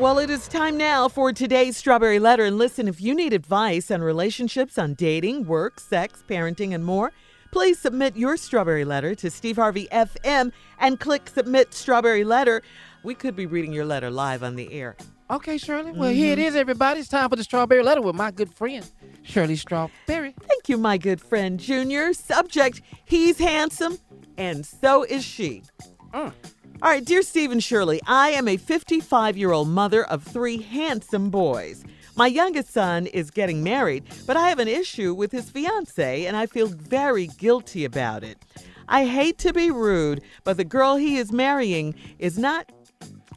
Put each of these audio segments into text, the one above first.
Well, it is time now for today's Strawberry Letter. And listen, if you need advice on relationships, on dating, work, sex, parenting, and more, please submit your Strawberry Letter to Steve Harvey FM and click Submit Strawberry Letter. We could be reading your letter live on the air. Okay, Shirley. Well, here it is, everybody. It's time for the Strawberry Letter with my good friend, Shirley Strawberry. Thank you, my good friend Junior. Subject He's handsome, and so is she. Mm. All right, dear Steve and Shirley, I am a 55 year old mother of three handsome boys. My youngest son is getting married, but I have an issue with his fiance, and I feel very guilty about it. I hate to be rude, but the girl he is marrying is not,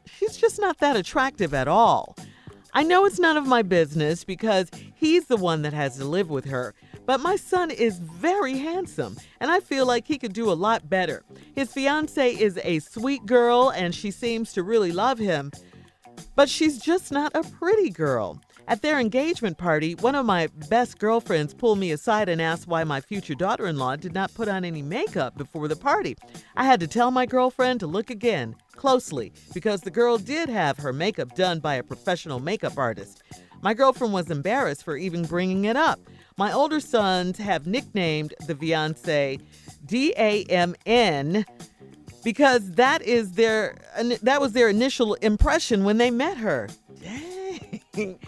she's just not that attractive at all. I know it's none of my business because he's the one that has to live with her. But my son is very handsome, and I feel like he could do a lot better. His fiance is a sweet girl, and she seems to really love him, but she's just not a pretty girl. At their engagement party, one of my best girlfriends pulled me aside and asked why my future daughter in law did not put on any makeup before the party. I had to tell my girlfriend to look again, closely, because the girl did have her makeup done by a professional makeup artist. My girlfriend was embarrassed for even bringing it up. My older sons have nicknamed the fiance D-A-M-N because that is their that was their initial impression when they met her. Dang.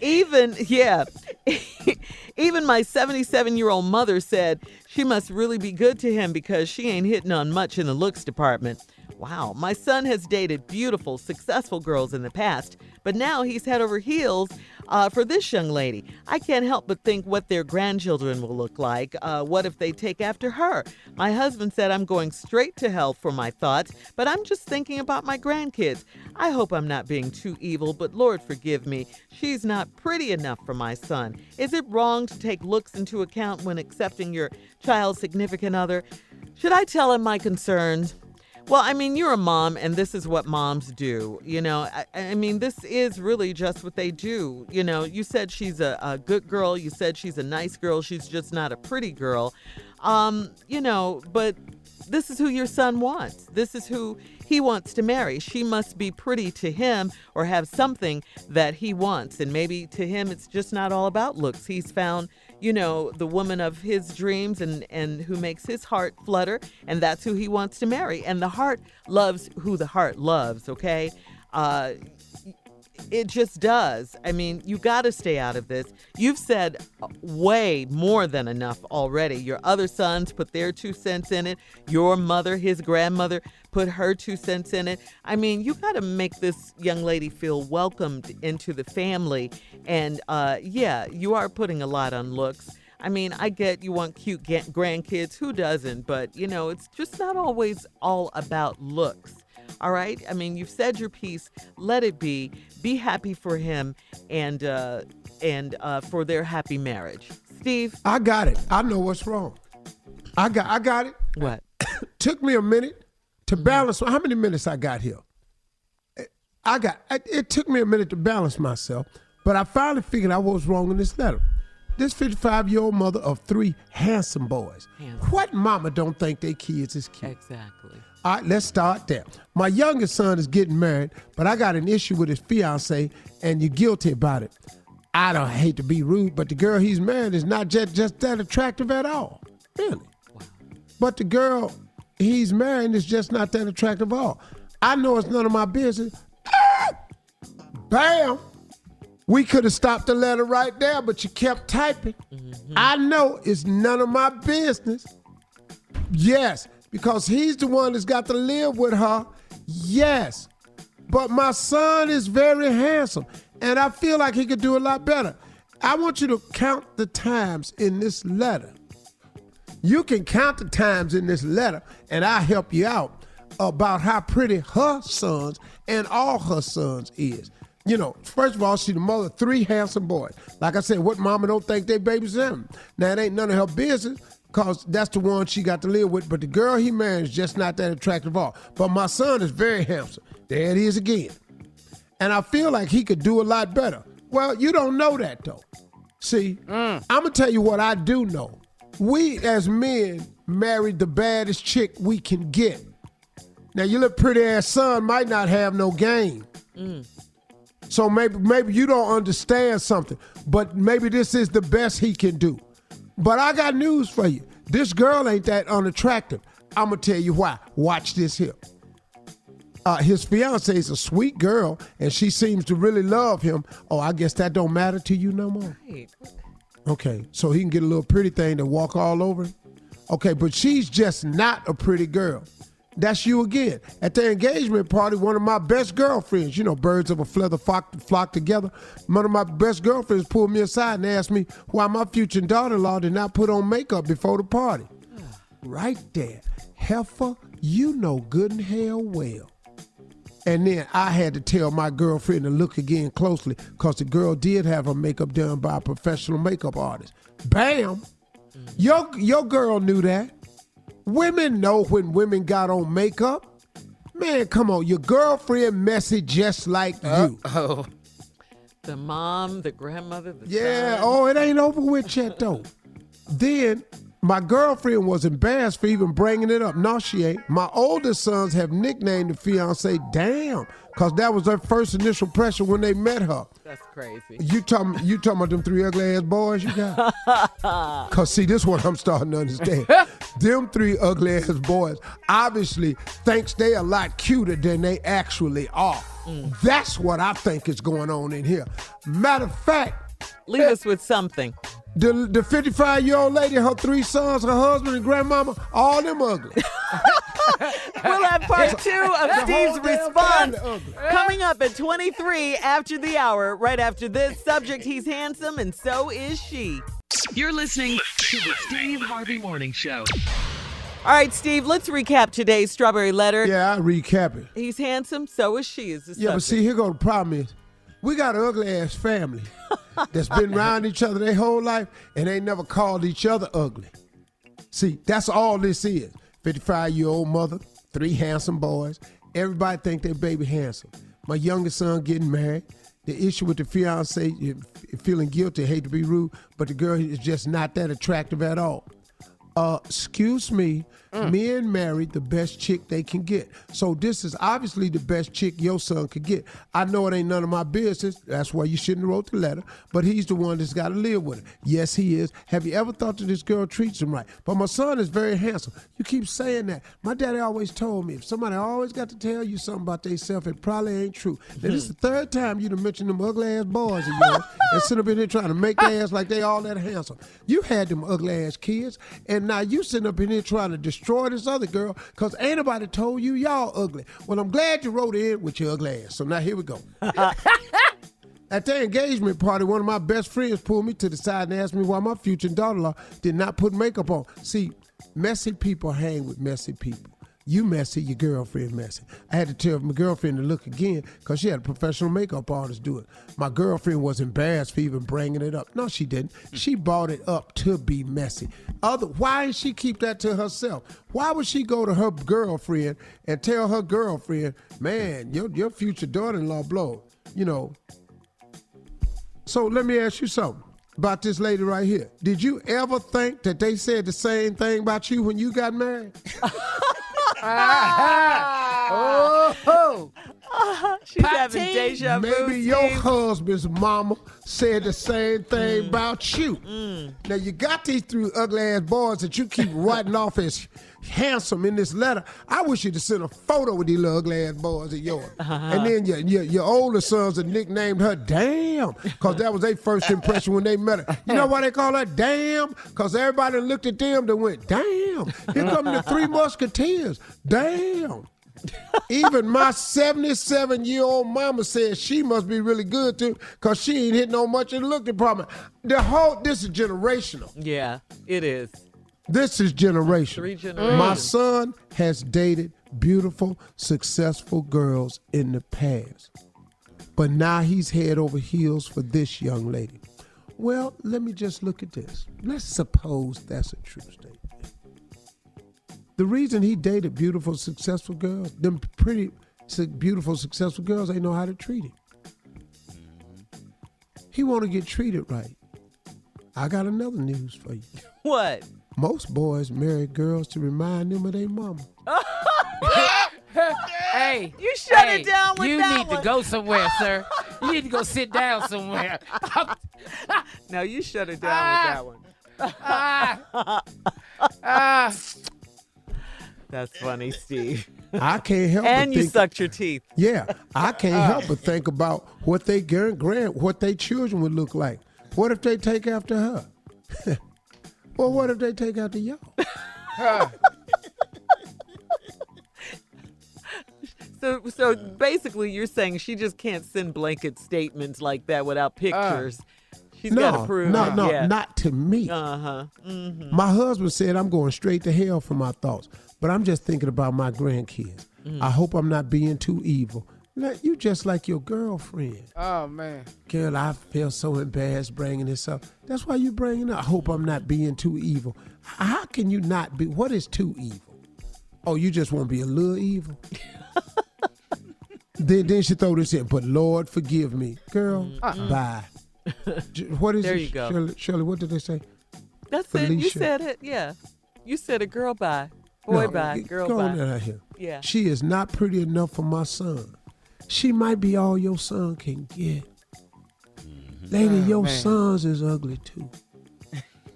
Even yeah. Even my 77 year old mother said she must really be good to him because she ain't hitting on much in the looks department. Wow, my son has dated beautiful, successful girls in the past, but now he's head over heels uh, for this young lady. I can't help but think what their grandchildren will look like. Uh, what if they take after her? My husband said I'm going straight to hell for my thoughts, but I'm just thinking about my grandkids. I hope I'm not being too evil, but Lord forgive me. She's not pretty enough for my son. Is it wrong to take looks into account when accepting your child's significant other? Should I tell him my concerns? Well, I mean, you're a mom, and this is what moms do. You know, I, I mean, this is really just what they do. You know, you said she's a, a good girl. You said she's a nice girl. She's just not a pretty girl. Um, you know, but this is who your son wants. This is who he wants to marry. She must be pretty to him or have something that he wants. And maybe to him, it's just not all about looks. He's found you know, the woman of his dreams and, and who makes his heart flutter, and that's who he wants to marry. And the heart loves who the heart loves, okay? Uh, it just does. I mean, you got to stay out of this. You've said way more than enough already. Your other sons put their two cents in it. Your mother, his grandmother, put her two cents in it. I mean, you got to make this young lady feel welcomed into the family. And uh, yeah, you are putting a lot on looks. I mean, I get you want cute grandkids. Who doesn't? But, you know, it's just not always all about looks. All right. I mean, you've said your piece. Let it be. Be happy for him and uh, and uh, for their happy marriage. Steve, I got it. I know what's wrong. I got I got it. What? Took me a minute to mm-hmm. balance. How many minutes I got here? I got. It took me a minute to balance myself, but I finally figured out what was wrong in this letter. This 55 year old mother of three handsome boys. Handsome. What mama don't think their kids is cute? Exactly. All right, let's start there. My youngest son is getting married, but I got an issue with his fiance, and you're guilty about it. I don't hate to be rude, but the girl he's married is not just, just that attractive at all. Really. Wow. But the girl he's marrying is just not that attractive at all. I know it's none of my business. Bam! We could have stopped the letter right there, but you kept typing. Mm-hmm. I know it's none of my business. Yes, because he's the one that's got to live with her. Yes. But my son is very handsome, and I feel like he could do a lot better. I want you to count the times in this letter. You can count the times in this letter, and I'll help you out about how pretty her sons and all her sons is. You know, first of all, she's the mother of three handsome boys. Like I said, what mama don't think they babies them? Now it ain't none of her business, Cause that's the one she got to live with. But the girl he married is just not that attractive at all. But my son is very handsome. There it is again. And I feel like he could do a lot better. Well, you don't know that though. See, mm. I'm gonna tell you what I do know. We as men married the baddest chick we can get. Now your little pretty ass son might not have no game. Mm. So maybe maybe you don't understand something, but maybe this is the best he can do. But I got news for you. This girl ain't that unattractive. I'm gonna tell you why. Watch this here. Uh, his fiance is a sweet girl, and she seems to really love him. Oh, I guess that don't matter to you no more. Right. Okay, so he can get a little pretty thing to walk all over. Okay, but she's just not a pretty girl. That's you again. At the engagement party, one of my best girlfriends, you know, birds of a feather flock, flock together. One of my best girlfriends pulled me aside and asked me why my future daughter-in-law did not put on makeup before the party. Right there. Heifer, you know good and hell well. And then I had to tell my girlfriend to look again closely because the girl did have her makeup done by a professional makeup artist. Bam! Your, your girl knew that. Women know when women got on makeup. Man, come on. Your girlfriend messy just like you. Oh, The mom, the grandmother, the Yeah, son. oh, it ain't over with yet though. then my girlfriend was embarrassed for even bringing it up. No, she ain't. My oldest sons have nicknamed the fiance Damn, because that was their first initial pressure when they met her. That's crazy. You talking you talking about them three ugly ass boys you got? Cause see, this one I'm starting to understand. them three ugly ass boys obviously thinks they a lot cuter than they actually are. Mm. That's what I think is going on in here. Matter of fact, Leave us with something. the the 55 year old lady, her three sons, her husband, and grandmama, all them ugly. We'll have part two of Steve's response coming up at 23 after the hour. Right after this subject, he's handsome and so is she. You're listening to the Steve Harvey Morning Show. All right, Steve, let's recap today's strawberry letter. Yeah, I recap it. He's handsome, so is she. Is the Yeah, but see, here go the problem is, we got an ugly ass family that's been around each other their whole life and they never called each other ugly. See, that's all this is. 55 year old mother, three handsome boys. Everybody think their baby handsome. My youngest son getting married. The issue with the fiance, feeling guilty, hate to be rude, but the girl is just not that attractive at all. Uh, excuse me, Mm. men marry the best chick they can get. So this is obviously the best chick your son could get. I know it ain't none of my business. That's why you shouldn't have wrote the letter. But he's the one that's got to live with it. Yes, he is. Have you ever thought that this girl treats him right? But my son is very handsome. You keep saying that. My daddy always told me if somebody always got to tell you something about themselves, it probably ain't true. Now, this is the third time you done mentioned them ugly ass boys of yours and sit up in here trying to make their ass like they all that handsome. You had them ugly ass kids, and now you sitting up in here trying to destroy this other girl because ain't nobody told you y'all ugly. Well, I'm glad you wrote in with your ugly ass. So now here we go. At the engagement party, one of my best friends pulled me to the side and asked me why my future daughter-in-law did not put makeup on. See, messy people hang with messy people. You messy, your girlfriend messy. I had to tell my girlfriend to look again because she had a professional makeup artist do it. My girlfriend was embarrassed for even bringing it up. No, she didn't. She brought it up to be messy. Other, why did she keep that to herself? Why would she go to her girlfriend and tell her girlfriend, man, your, your future daughter-in-law blow? You know, so let me ask you something about this lady right here. Did you ever think that they said the same thing about you when you got married? oh, She's having Patty, deja vu. Maybe your Steve. husband's mama said the same thing about you. Mm. Now you got these three ugly ass boys that you keep writing off as handsome in this letter. I wish you'd have sent a photo with these little ugly ass boys of yours. Uh-huh. And then your, your your older sons have nicknamed her Damn, because that was their first impression when they met her. You know why they call her Damn? Because everybody looked at them that went, Damn, here come the three musketeers. Damn. Even my 77 year old mama said she must be really good too, because she ain't hitting on much in the look department. The whole, this is generational. Yeah, it is. This is generational. Three generations. My son has dated beautiful, successful girls in the past, but now he's head over heels for this young lady. Well, let me just look at this. Let's suppose that's a true statement. The reason he dated beautiful, successful girls, them pretty, beautiful, successful girls, they know how to treat him. He want to get treated right. I got another news for you. What? Most boys marry girls to remind them of their mama. hey, You shut hey, it down with You that need one. to go somewhere, sir. you need to go sit down somewhere. Now you shut it down with that one. ah, ah. That's funny, Steve. I can't help and but you think. sucked your teeth. Yeah, I can't uh. help but think about what they grand, grand what their children would look like. What if they take after her? well, what if they take after y'all? So, so basically, you're saying she just can't send blanket statements like that without uh. pictures. She's got to no, prove. no, it. no, yeah. not to me. Uh huh. Mm-hmm. My husband said I'm going straight to hell for my thoughts, but I'm just thinking about my grandkids. Mm. I hope I'm not being too evil. Like, you just like your girlfriend. Oh man. Girl, I feel so embarrassed bringing this up. That's why you bringing it up. I hope I'm not being too evil. How can you not be? What is too evil? Oh, you just want to be a little evil? then, then she throw this in, but Lord, forgive me. Girl, bye. J- What is. There it, you go. Shirley, Shirley, what did they say? That's it. You said it. Yeah. You said a girl bye, boy No, bye, g- girl go on bye. out here. Yeah. She is not pretty enough for my son. She might be all your son can get. Lady, Oh, your man. sons is ugly too.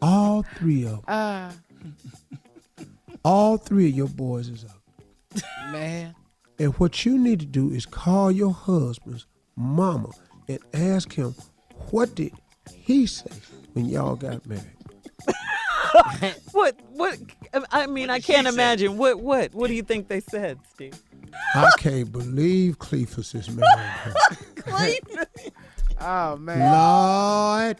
All three of them. Ah, All three of your boys is ugly. man. And what you need to do is call your husband's mama and ask him what did he say when y'all got married. What? What? I mean, I can't imagine. What? What? What do you think they said, Steve? I can't believe Cleophas is marrying her. Oh man. Lord,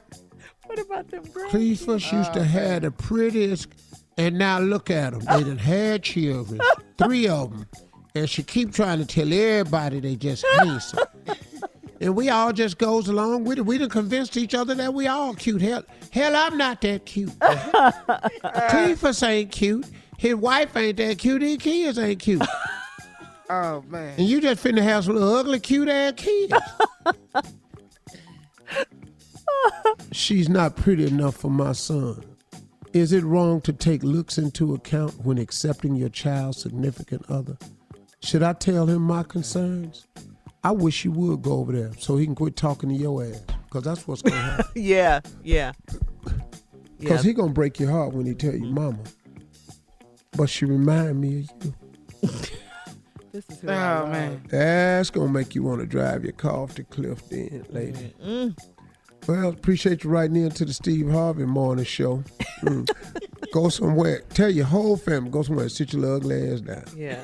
What about them grandkids? Cleophas used to have the prettiest, and now look at them. They done had children, three of them, and she keep trying to tell everybody they just handsome. And we all just goes along with it. We done convinced each other that we all cute. Hell, hell, I'm not that cute. Cleophas ain't cute. His wife ain't that cute. His kids ain't cute. Oh man. And you just finna have some ugly, cute ass kids. She's not pretty enough for my son. Is it wrong to take looks into account when accepting your child's significant other? Should I tell him my concerns? I wish you would go over there so he can quit talking to your ass, because that's what's gonna happen. Yeah. Yeah. Because Yeah. he gonna break your heart when he tell you, mama. But she remind me of you. This is who I Oh love. man. That's gonna make you want to drive your car off the cliff, then, lady. Mm. Well, appreciate you writing in to the Steve Harvey Morning Show. Mm. go somewhere. Tell your whole family. Go somewhere. Sit your little ugly ass down. Yeah.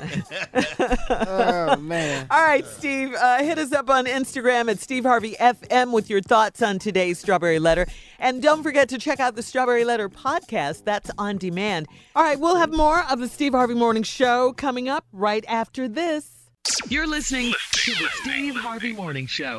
Oh man. All right, Steve, uh, hit us up on Instagram at Steve Harvey FM with your thoughts on today's Strawberry Letter. And don't forget to check out the Strawberry Letter podcast. That's on demand. All right, we'll have more of the Steve Harvey Morning Show coming up right after this. You're listening to the Steve Harvey Morning Show.